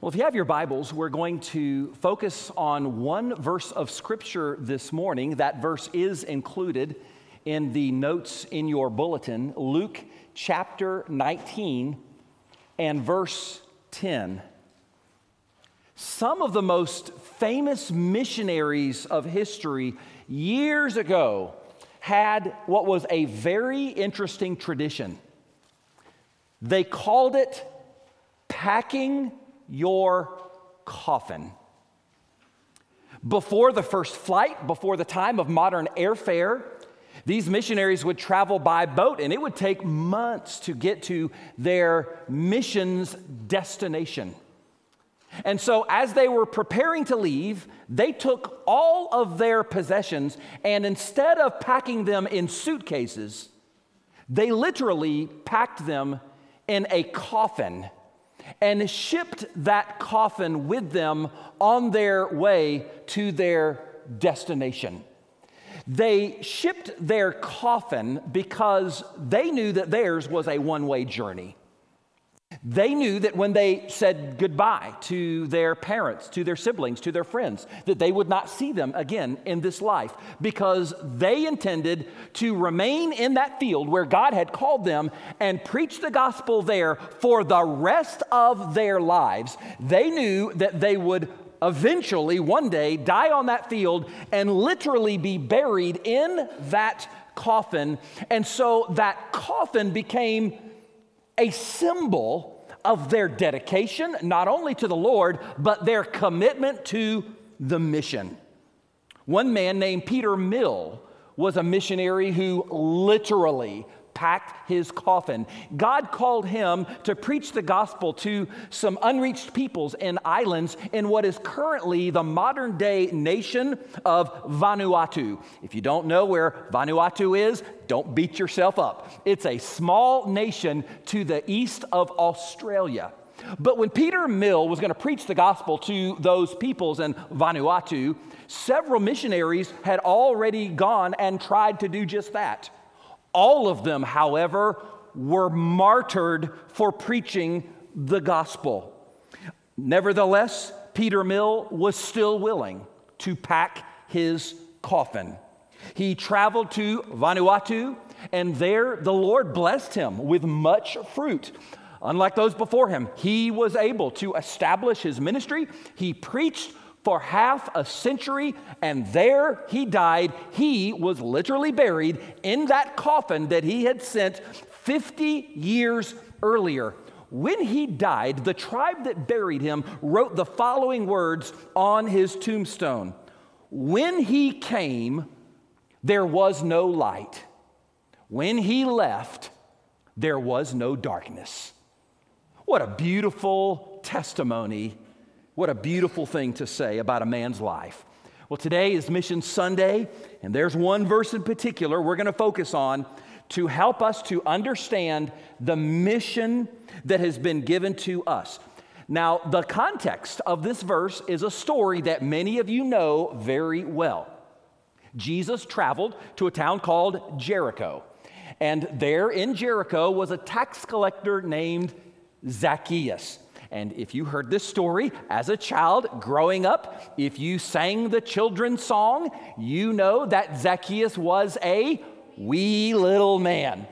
Well, if you have your Bibles, we're going to focus on one verse of Scripture this morning. That verse is included in the notes in your bulletin Luke chapter 19 and verse 10. Some of the most famous missionaries of history years ago had what was a very interesting tradition. They called it packing your coffin. Before the first flight, before the time of modern airfare, these missionaries would travel by boat and it would take months to get to their mission's destination. And so, as they were preparing to leave, they took all of their possessions and instead of packing them in suitcases, they literally packed them in a coffin and shipped that coffin with them on their way to their destination. They shipped their coffin because they knew that theirs was a one way journey. They knew that when they said goodbye to their parents, to their siblings, to their friends, that they would not see them again in this life because they intended to remain in that field where God had called them and preach the gospel there for the rest of their lives. They knew that they would eventually, one day, die on that field and literally be buried in that coffin. And so that coffin became a symbol of their dedication, not only to the Lord, but their commitment to the mission. One man named Peter Milne was a missionary who literally packed his coffin. God called him to preach the gospel to some unreached peoples and islands in what is currently the modern day nation of Vanuatu. If you don't know where Vanuatu is, don't beat yourself up. It's a small nation to the east of Australia. But when Peter Milne was going to preach the gospel to those peoples in Vanuatu, several missionaries had already gone and tried to do just that. All of them, however, were martyred for preaching the gospel. Nevertheless, Peter Milne was still willing to pack his coffin. He traveled to Vanuatu, and there the Lord blessed him with much fruit. Unlike those before him, he was able to establish his ministry. He preached for half a century, and there he died. He was literally buried in that coffin that he had sent 50 years earlier. When he died, the tribe that buried him wrote the following words on his tombstone When he came, there was no light. When he left, there was no darkness. What a beautiful testimony what a beautiful thing to say about a man's life. Well, today is Mission Sunday, and there's one verse in particular we're going to focus on to help us to understand the mission that has been given to us. Now, the context of this verse is a story that many of you know very well. Jesus traveled to a town called Jericho, and there in Jericho was a tax collector named Zacchaeus. And if you heard this story as a child growing up, if you sang the children's song, you know that Zacchaeus was a wee little man.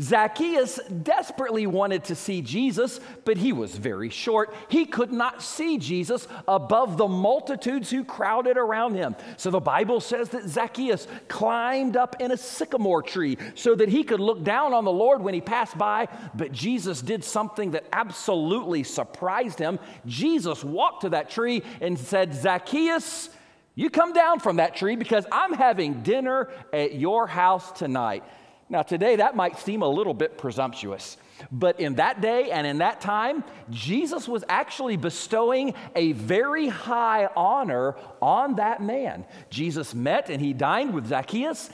Zacchaeus desperately wanted to see Jesus, but he was very short. He could not see Jesus above the multitudes who crowded around him. So the Bible says that Zacchaeus climbed up in a sycamore tree so that he could look down on the Lord when he passed by. But Jesus did something that absolutely surprised him. Jesus walked to that tree and said, Zacchaeus, you come down from that tree because I'm having dinner at your house tonight. Now, today that might seem a little bit presumptuous, but in that day and in that time, Jesus was actually bestowing a very high honor on that man. Jesus met and he dined with Zacchaeus.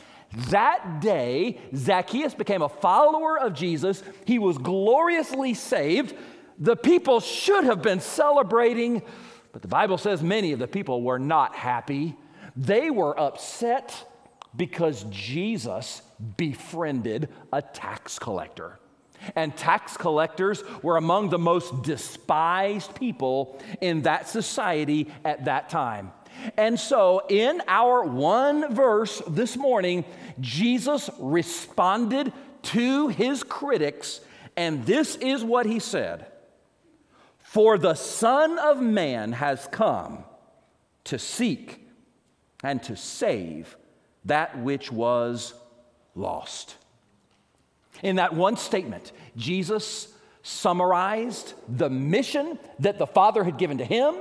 That day, Zacchaeus became a follower of Jesus. He was gloriously saved. The people should have been celebrating, but the Bible says many of the people were not happy. They were upset because Jesus befriended a tax collector. And tax collectors were among the most despised people in that society at that time. And so, in our one verse this morning, Jesus responded to his critics, and this is what he said For the Son of Man has come to seek and to save that which was lost. In that one statement, Jesus summarized the mission that the Father had given to him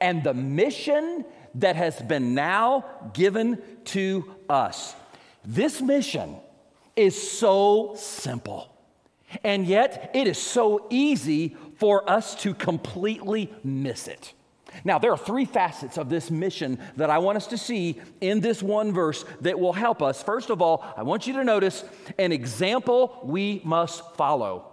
and the mission that has been now given to us. This mission is so simple, and yet it is so easy for us to completely miss it. Now, there are three facets of this mission that I want us to see in this one verse that will help us. First of all, I want you to notice an example we must follow.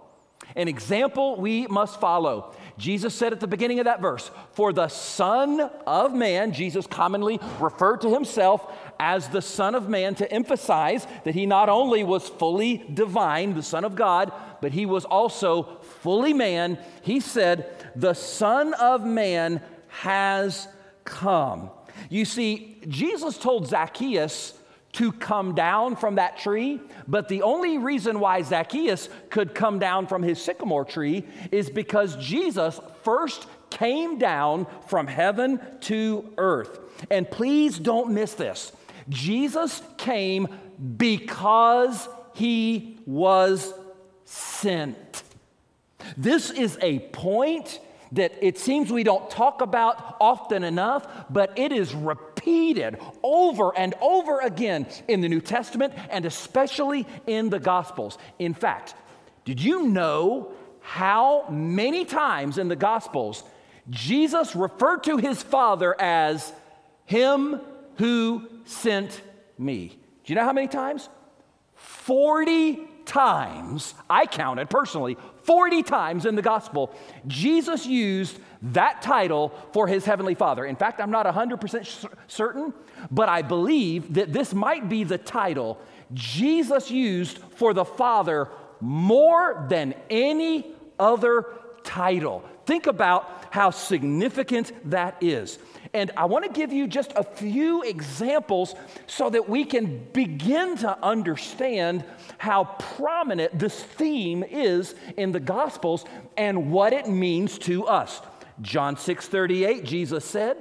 An example we must follow. Jesus said at the beginning of that verse, For the Son of Man, Jesus commonly referred to himself as the Son of Man to emphasize that he not only was fully divine, the Son of God, but he was also fully man. He said, The Son of Man has come. You see, Jesus told Zacchaeus to come down from that tree, but the only reason why Zacchaeus could come down from his sycamore tree is because Jesus first came down from heaven to earth. And please don't miss this. Jesus came because he was sent. This is a point that it seems we don't talk about often enough, but it is repeated over and over again in the New Testament and especially in the Gospels. In fact, did you know how many times in the Gospels Jesus referred to his Father as Him who sent me? Do you know how many times? 40 times, I counted personally, 40 times in the gospel, Jesus used that title for his heavenly father. In fact, I'm not 100% certain, but I believe that this might be the title Jesus used for the Father more than any other title. Think about how significant that is. And I want to give you just a few examples so that we can begin to understand how prominent this theme is in the Gospels and what it means to us. John 6 38, Jesus said,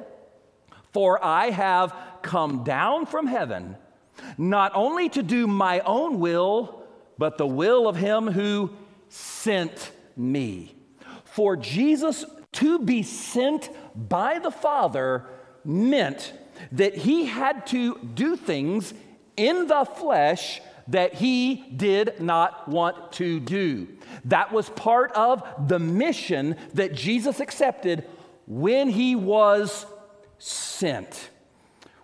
For I have come down from heaven not only to do my own will, but the will of him who sent me. For Jesus to be sent by the Father meant that he had to do things in the flesh that he did not want to do. That was part of the mission that Jesus accepted when he was sent.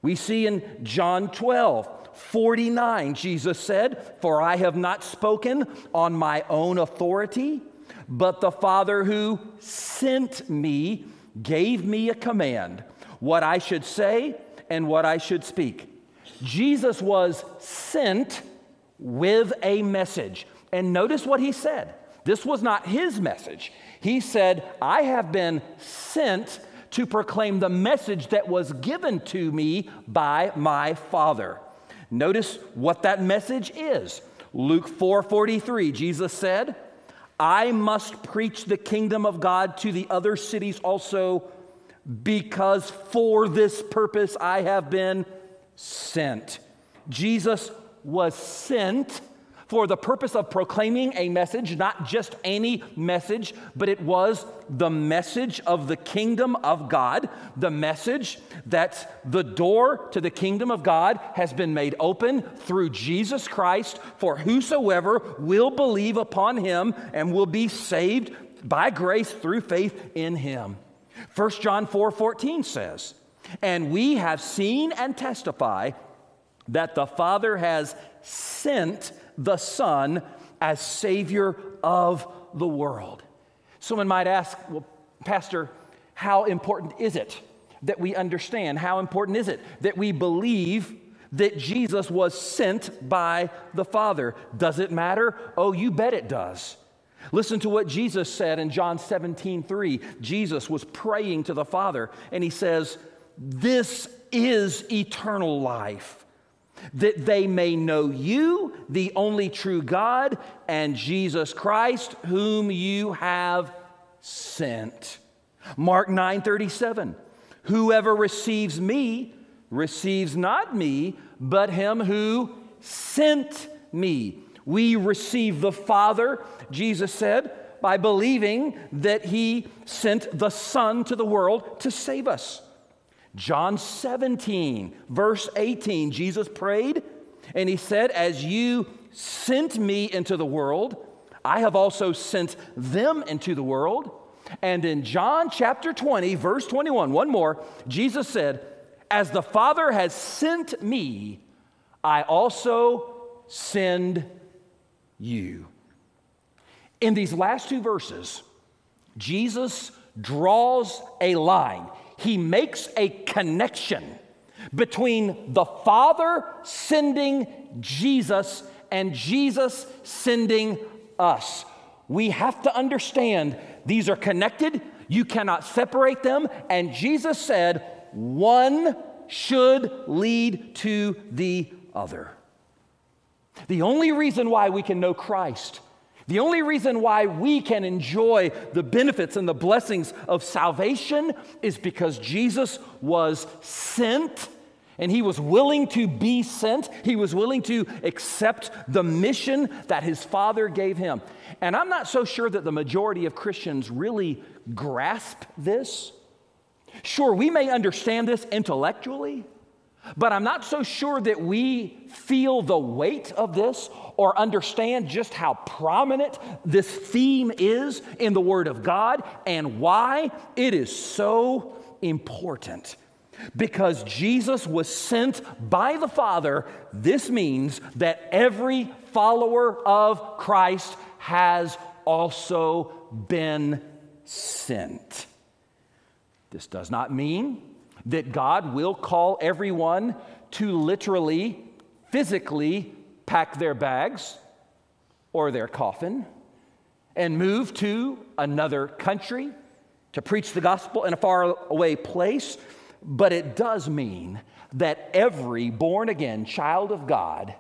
We see in John 12, 49, Jesus said, For I have not spoken on my own authority, but the Father who sent me gave me a command what I should say and what I should speak. Jesus was sent with a message. And notice what he said. This was not his message. He said, I have been sent to proclaim the message that was given to me by my Father. Notice what that message is. Luke 4:43, Jesus said, I must preach the kingdom of God to the other cities also, because for this purpose I have been sent. Jesus was sent for the purpose of proclaiming a message, not just any message, but it was the message of the kingdom of God, the message that the door to the kingdom of God has been made open through Jesus Christ for whosoever will believe upon him and will be saved by grace through faith in him. 1 John 4 14 says, And we have seen and testify that the Father has sent the Son as Savior of the world. Someone might ask, Well, Pastor, how important is it that we understand? How important is it that we believe that Jesus was sent by the Father? Does it matter? Oh, you bet it does. Listen to what Jesus said in John 17, 3. Jesus was praying to the Father, and he says, This is eternal life, that they may know you, the only true God, and Jesus Christ, whom you have sent. Mark 9, 37. Whoever receives me receives not me, but him who sent me. We receive the Father, Jesus said, by believing that he sent the Son to the world to save us. John 17, verse 18, Jesus prayed and he said, As you sent me into the world, I have also sent them into the world. And in John chapter 20, verse 21, one more, Jesus said, As the Father has sent me, I also send you. In these last two verses, Jesus draws a line, he makes a connection between the Father sending Jesus and Jesus sending us. We have to understand these are connected, you cannot separate them, and Jesus said, one should lead to the other. The only reason why we can know Christ, the only reason why we can enjoy the benefits and the blessings of salvation is because Jesus was sent and he was willing to be sent. He was willing to accept the mission that his Father gave him. And I'm not so sure that the majority of Christians really grasp this. Sure, we may understand this intellectually, but I'm not so sure that we feel the weight of this or understand just how prominent this theme is in the Word of God and why it is so important. Because Jesus was sent by the Father, this means that every follower of Christ has also been sent. This does not mean that God will call everyone to literally, physically pack their bags or their coffin and move to another country to preach the gospel in a faraway place. But it does mean that every born again child of God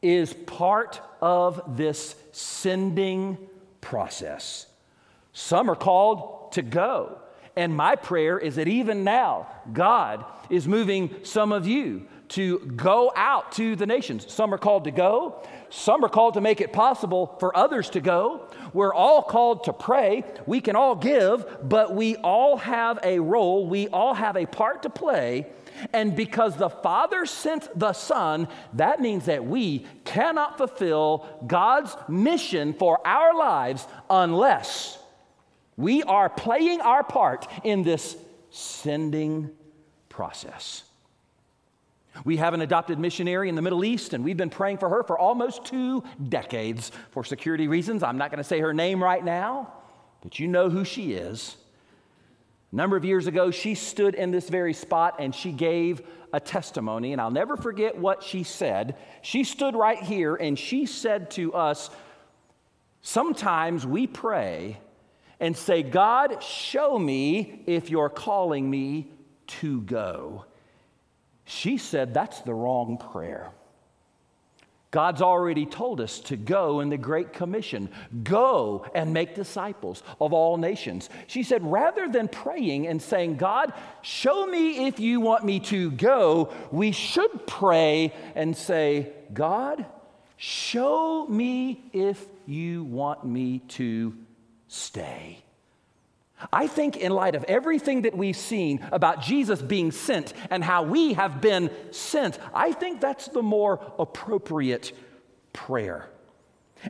is part of this sending process. Some are called to go and my prayer is that even now, God is moving some of you to go out to the nations. Some are called to go, some are called to make it possible for others to go. We're all called to pray. We can all give, but we all have a role, we all have a part to play. And because the Father sent the Son, that means that we cannot fulfill God's mission for our lives unless we are playing our part in this sending process. We have an adopted missionary in the Middle East, and we've been praying for her for almost two decades for security reasons. I'm not going to say her name right now, but you know who she is. A number of years ago, she stood in this very spot and she gave a testimony, and I'll never forget what she said. She stood right here and she said to us, Sometimes we pray and say, God, show me if you're calling me to go. She said, That's the wrong prayer. God's already told us to go in the Great Commission. Go and make disciples of all nations. She said, rather than praying and saying, God, show me if you want me to go, we should pray and say, God, show me if you want me to stay. I think, in light of everything that we've seen about Jesus being sent and how we have been sent, I think that's the more appropriate prayer.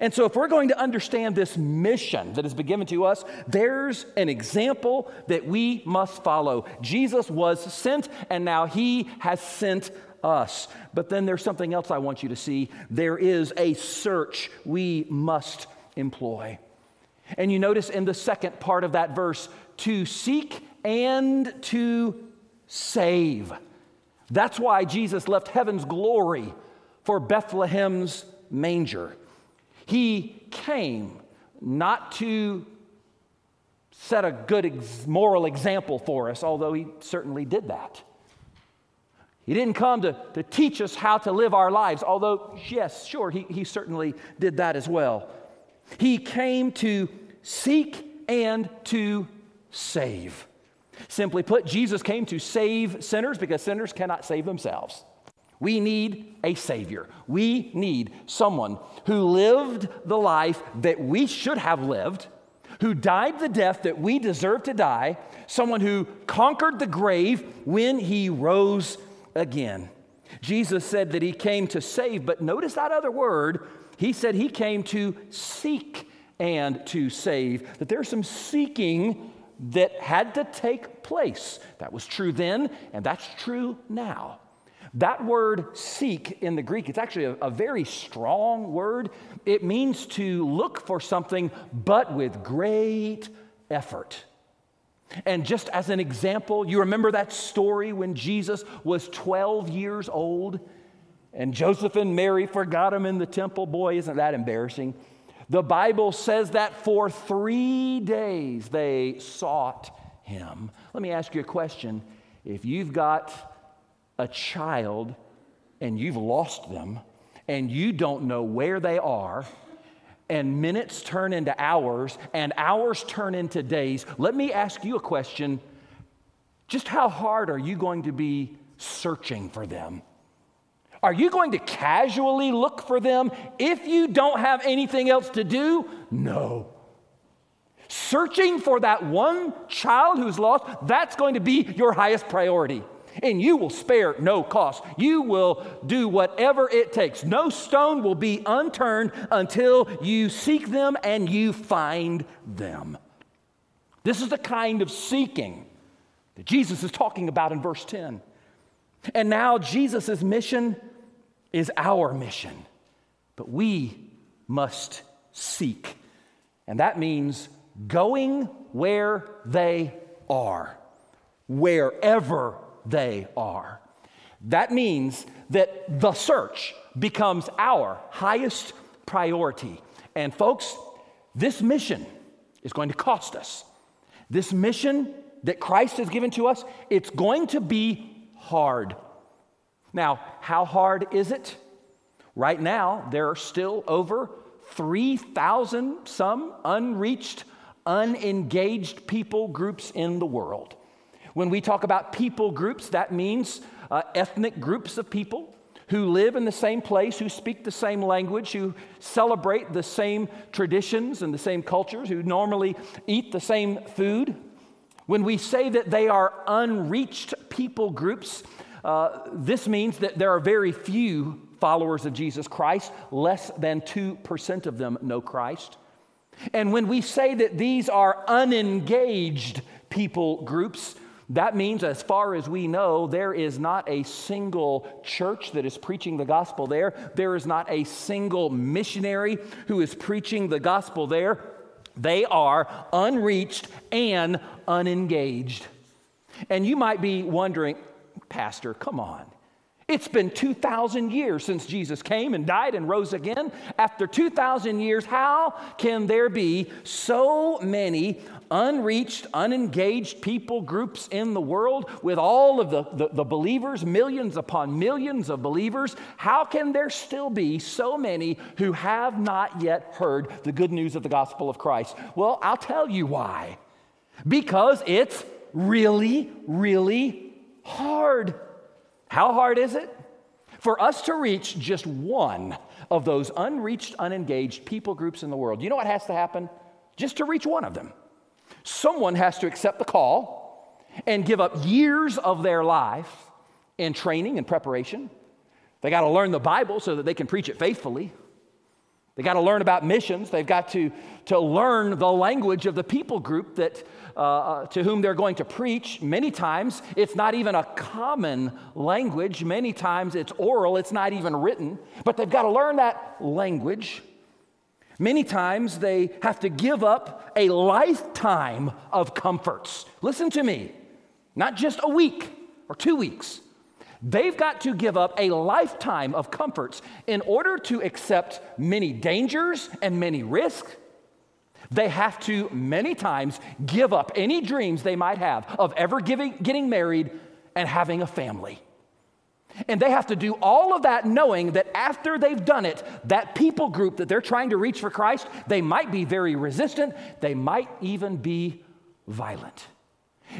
And so, if we're going to understand this mission that has been given to us, there's an example that we must follow. Jesus was sent, and now he has sent us. But then there's something else I want you to see. There is a search we must employ. And you notice in the second part of that verse, to seek and to save. That's why Jesus left heaven's glory for Bethlehem's manger. He came not to set a good ex- moral example for us, although he certainly did that. He didn't come to, to teach us how to live our lives, although, yes, sure, he, he certainly did that as well. He came to seek and to save. Simply put, Jesus came to save sinners because sinners cannot save themselves. We need a Savior. We need someone who lived the life that we should have lived, who died the death that we deserve to die, someone who conquered the grave when he rose again. Jesus said that he came to save, but notice that other word. He said he came to seek and to save, that there's some seeking that had to take place. That was true then, and that's true now. That word seek in the Greek, it's actually a, a, very strong word. It means to look for something, but with great effort. And just as an example, you remember that story when Jesus was 12 years old and Joseph and Mary forgot him in the temple? Boy, isn't that embarrassing? The Bible says that for three days they sought him. Let me ask you a question. If you've got a child and you've lost them and you don't know where they are, and minutes turn into hours and hours turn into days, let me ask you a question. Just how hard are you going to be searching for them? Are you going to casually look for them if you don't have anything else to do? No. Searching for that one child who's lost, that's going to be your highest priority. And you will spare no cost. You will do whatever it takes. No stone will be unturned until you seek them and you find them. This is the kind of seeking that Jesus is talking about in verse 10. And now Jesus' mission is our mission, but we must seek. And that means going where they are, wherever they are. That means that the search becomes our highest priority. And folks, this mission is going to cost us. This mission that Christ has given to us, it's going to be hard. Now, how hard is it? Right now, there are still over 3,000 some unreached, unengaged people groups in the world. When we talk about people groups, that means uh, ethnic groups of people who live in the same place, who speak the same language, who celebrate the same traditions and the same cultures, who normally eat the same food. When we say that they are unreached people groups, uh, this means that there are very few followers of Jesus Christ, less than 2% of them know Christ. And when we say that these are unengaged people groups, that means, as far as we know, there is not a single church that is preaching the gospel there. There is not a single missionary who is preaching the gospel there. They are unreached and unengaged. And you might be wondering, Pastor, come on. It's been 2,000 years since Jesus came and died and rose again. After 2,000 years, how can there be so many unreached, unengaged people groups in the world with all of the, the, the, believers, millions upon millions of believers? How can there still be so many who have not yet heard the good news of the gospel of Christ? Well, I'll tell you why. Because it's really, really hard. How hard is it? For us to reach just one of those unreached, unengaged people groups in the world, you know what has to happen? Just to reach one of them, someone has to accept the call and give up years of their life in training and preparation. They got to learn the Bible so that they can preach it faithfully. They got to learn about missions. They've got to, to learn the language of the people group that uh, uh, to whom they're going to preach. Many times, it's not even a common language. Many times, it's oral, it's not even written, but they've got to learn that language. Many times, they have to give up a lifetime of comforts. Listen to me, not just a week or two weeks. They've got to give up a lifetime of comforts in order to accept many dangers and many risks They have to, many times, give up any dreams they might have of ever giving, getting married and having a family. And they have to do all of that knowing that after they've done it, that people group that they're trying to reach for Christ, they might be very resistant, they might even be violent.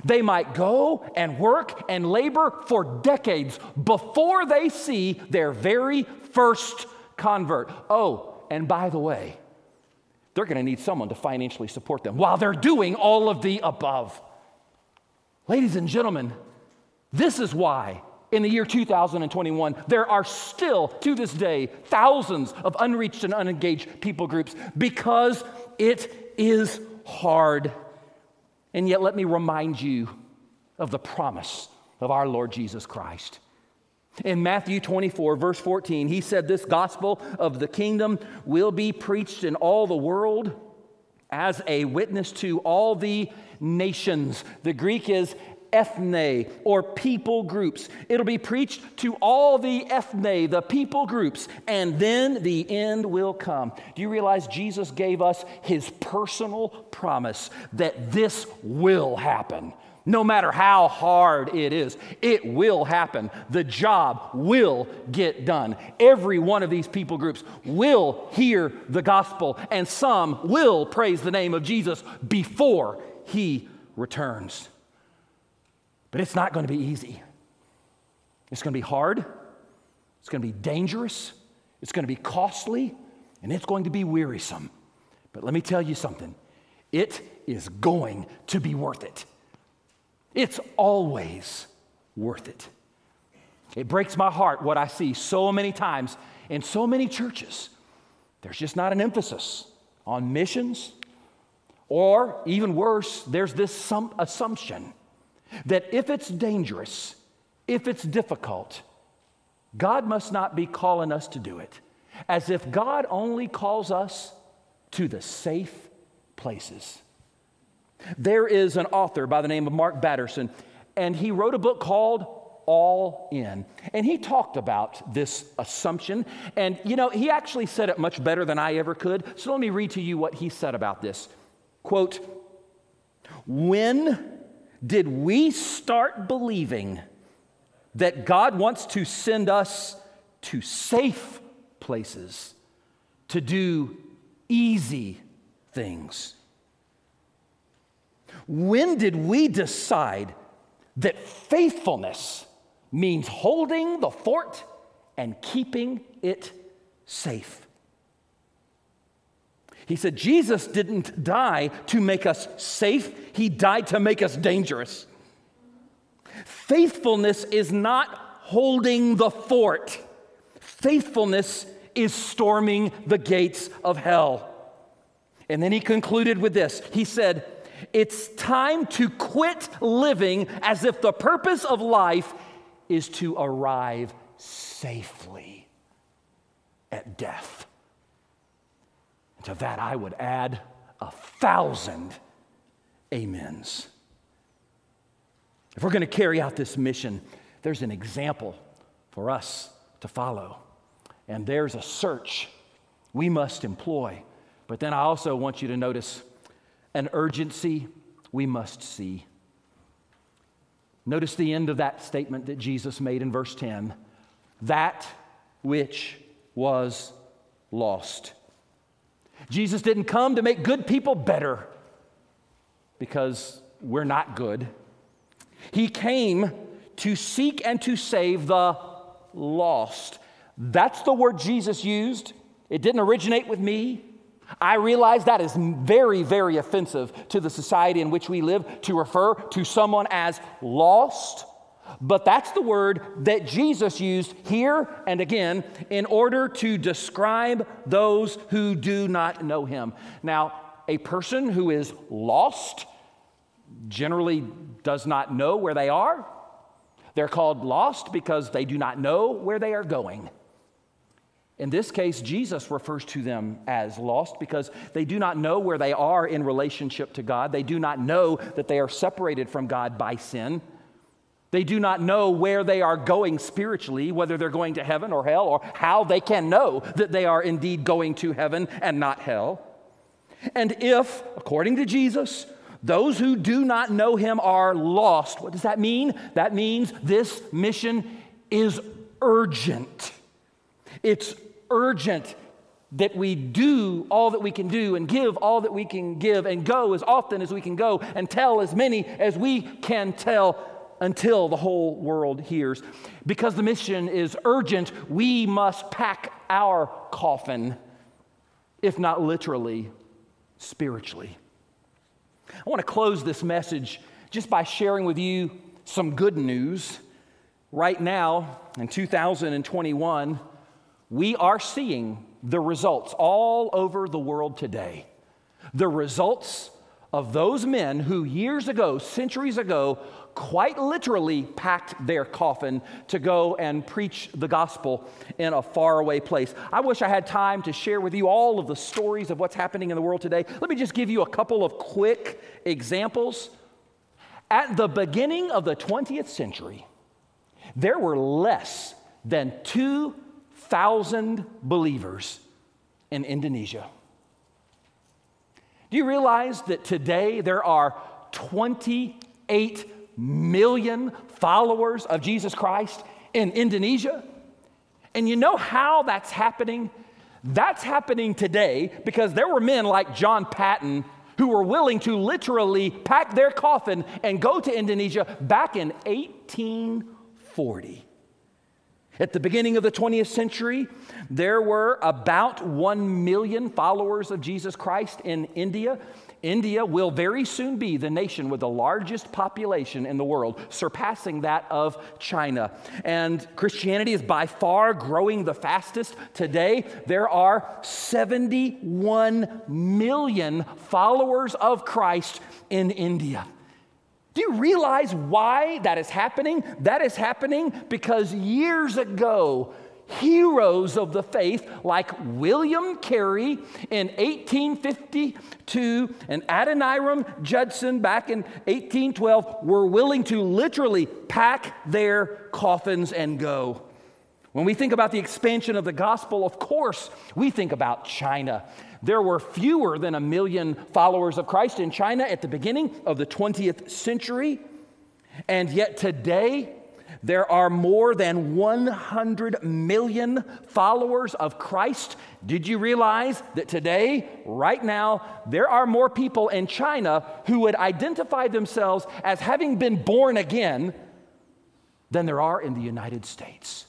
They might go and work and labor for decades before they see their very first convert. Oh, and by the way, they're going to need someone to financially support them while they're doing all of the above. Ladies and gentlemen, this is why in the year 2021 there are still to this day thousands of unreached and unengaged people groups because it is hard. And yet, let me remind you of the promise of our Lord Jesus Christ. In Matthew 24, verse 14, he said, This gospel of the kingdom will be preached in all the world as a witness to all the nations. The Greek is ethne or people groups. It'll be preached to all the ethne, the people groups, and then the end will come. Do you realize Jesus gave us his personal promise that this will happen? No matter how hard it is, it will happen. The job will get done. Every one of these people groups will hear the gospel, and some will praise the name of Jesus before he returns. But it's not going to be easy. It's going to be hard, it's going to be dangerous, it's going to be costly, and it's going to be wearisome. But let me tell you something it is going to be worth it. It's always worth it. It breaks my heart what I see so many times in so many churches. There's just not an emphasis on missions, or even worse, there's this assumption that if it's dangerous, if it's difficult, God must not be calling us to do it, as if God only calls us to the safe places. There is an author by the name of Mark Batterson, and he wrote a book called All In. And he talked about this assumption. And, you know, he actually said it much better than I ever could. So let me read to you what he said about this. Quote, when did we start believing that God wants to send us to safe places to do easy things? When did we decide that faithfulness means holding the fort and keeping it safe? He said, Jesus didn't die to make us safe, He died to make us dangerous. Faithfulness is not holding the fort, faithfulness is storming the gates of hell. And then he concluded with this He said, it's time to quit living as if the purpose of life is to arrive safely at death. To that, I would add a thousand amens. If we're going to carry out this mission, there's an example for us to follow. And there's a search we must employ. But then I also want you to notice an urgency we must see. Notice the end of that statement that Jesus made in verse 10 that which was lost. Jesus didn't come to make good people better because we're not good. He came to seek and to save the lost. That's the word Jesus used. It didn't originate with me. I realize that is very, very offensive to the society in which we live to refer to someone as lost. But that's the word that Jesus used here and again in order to describe those who do not know him. Now, a person who is lost generally does not know where they are. They're called lost because they do not know where they are going. In this case, Jesus refers to them as lost because they do not know where they are in relationship to God. They do not know that they are separated from God by sin. They do not know where they are going spiritually, whether they're going to heaven or hell, or how they can know that they are indeed going to heaven and not hell. And if, according to Jesus, those who do not know him are lost, what does that mean? That means this mission is urgent. It's urgent that we do all that we can do and give all that we can give and go as often as we can go and tell as many as we can tell until the whole world hears. Because the mission is urgent, we must pack our coffin, if not literally, spiritually. I want to close this message just by sharing with you some good news. Right now, in 2021, we are seeing the results all over the world today. The results of those men who years ago, centuries ago, quite literally packed their coffin to go and preach the gospel in a faraway place. I wish I had time to share with you all of the stories of what's happening in the world today. Let me just give you a couple of quick examples. At the beginning of the 20th century, there were less than 2,000 believers in Indonesia. Do you realize that today there are 28 million followers of Jesus Christ in Indonesia. And you know how that's happening? That's happening today because there were men like John Patton who were willing to literally pack their coffin and go to Indonesia back in 1840. At the beginning of the 20th century, there were about 1 million followers of Jesus Christ in India. India will very soon be the nation with the largest population in the world, surpassing that of China. And Christianity is by far growing the fastest. Today, there are 71 million followers of Christ in India. Do you realize why that is happening? That is happening because years ago, heroes of the faith like William Carey in 1852 and Adoniram Judson back in 1812 were willing to literally pack their coffins and go. When we think about the expansion of the gospel, of course, we think about China. There were fewer than a million followers of Christ in China at the beginning of the 20th century. And yet today, there are more than 100 million followers of Christ. Did you realize that today, right now, there are more people in China who would identify themselves as having been born again than there are in the United States?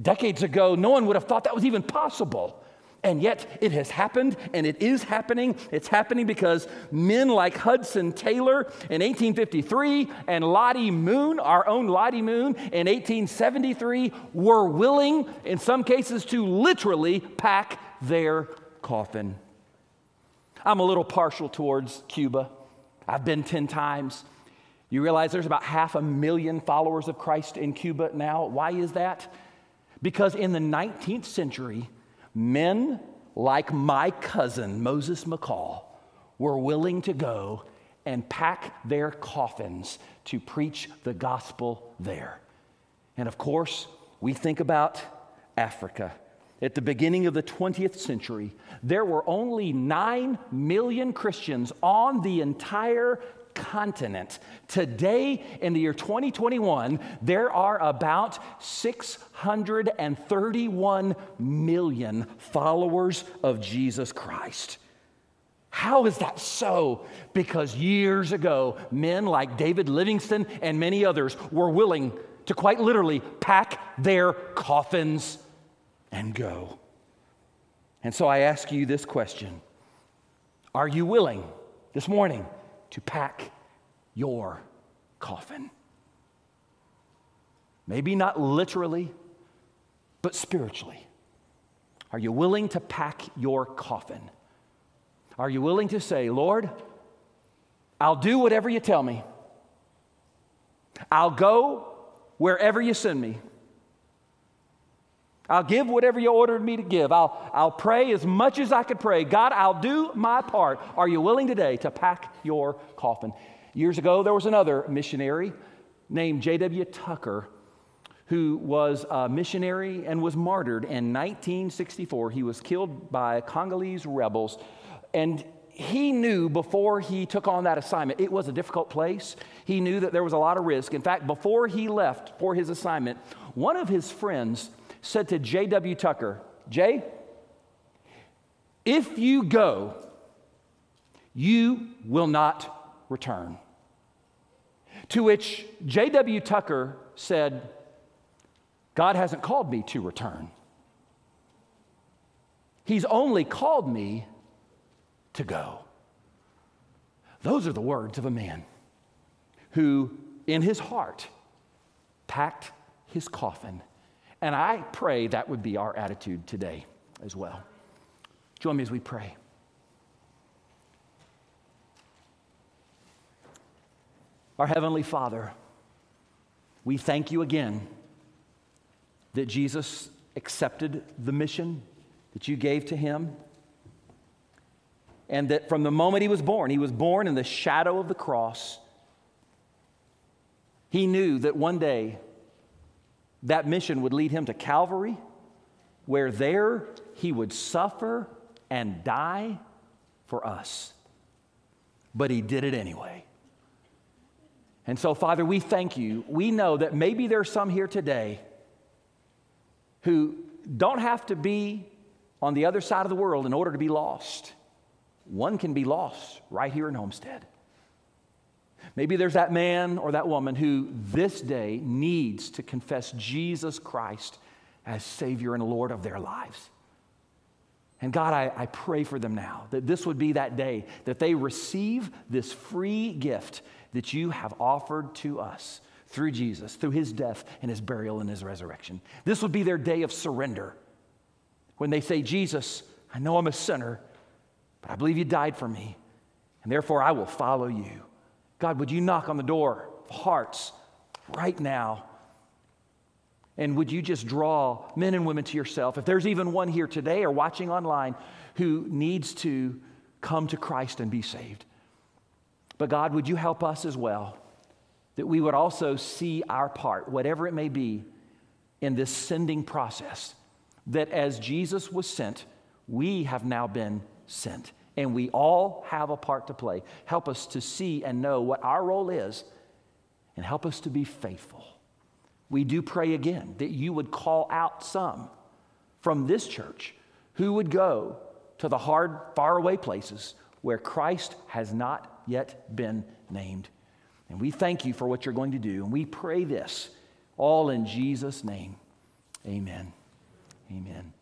Decades ago, no one would have thought that was even possible. And yet it has happened and it is happening. It's happening because men like Hudson Taylor in 1853 and Lottie Moon, our own Lottie Moon, in 1873, were willing, in some cases, to literally pack their coffin. I'm a little partial towards Cuba. I've been 10 times. You realize there's about half a million followers of Christ in Cuba now. Why is that? Because in the 19th century, men like my cousin, Moses McCall, were willing to go and pack their coffins to preach the gospel there. And of course, we think about Africa. At the beginning of the 20th century, there were only 9 million Christians on the entire continent. Today, in the year 2021, there are about 631 million followers of Jesus Christ. How is that so? Because years ago, men like David Livingstone and many others were willing to quite literally pack their coffins and go. And so I ask you this question Are you willing this morning to pack your coffin. Maybe not literally, but spiritually. Are you willing to pack your coffin? Are you willing to say, Lord, I'll do whatever you tell me. I'll go wherever you send me. I'll give whatever you ordered me to give. I'll, I'll pray as much as I could pray. God, I'll do my part. Are you willing today to pack your coffin? Years ago, there was another missionary named J.W. Tucker who was a missionary and was martyred in 1964. He was killed by Congolese rebels And he knew before he took on that assignment, it was a difficult place. He knew that there was a lot of risk. In fact, before he left for his assignment, one of his friends said to J.W. Tucker, Jay, if you go, you will not return. To which J.W. Tucker said, God hasn't called me to return. He's only called me to go. Those are the words of a man who, in his heart, packed his coffin. And I pray that would be our attitude today as well. Join me as we pray. Our Heavenly Father, we thank you again that Jesus accepted the mission that you gave to him and that from the moment he was born, he was born in the shadow of the cross. He knew that one day that mission would lead him to Calvary, where there he would suffer and die for us. But he did it anyway. And so, Father, we thank you. We know that maybe there's some here today who don't have to be on the other side of the world in order to be lost one can be lost right here in Homestead. Maybe there's that man or that woman who this day needs to confess Jesus Christ as Savior and Lord of their lives. And God, I, I, pray for them now that this would be that day that they receive this free gift that you have offered to us through Jesus, through his death and his burial and his resurrection. This would be their day of surrender when they say, Jesus, I know I'm a sinner, but I believe you died for me, and therefore I will follow you. God, would you knock on the door of hearts right now? And would you just draw men and women to yourself? If there's even one here today or watching online who needs to come to Christ and be saved. But God, would you help us as well that we would also see our part, whatever it may be, in this sending process? That as Jesus was sent, we have now been sent. And we all have a part to play. Help us to see and know what our role is and help us to be faithful. We do pray again that you would call out some from this church who would go to the hard, faraway places where Christ has not yet been named. And we thank you for what you're going to do. And we pray this all in Jesus' name. Amen. Amen.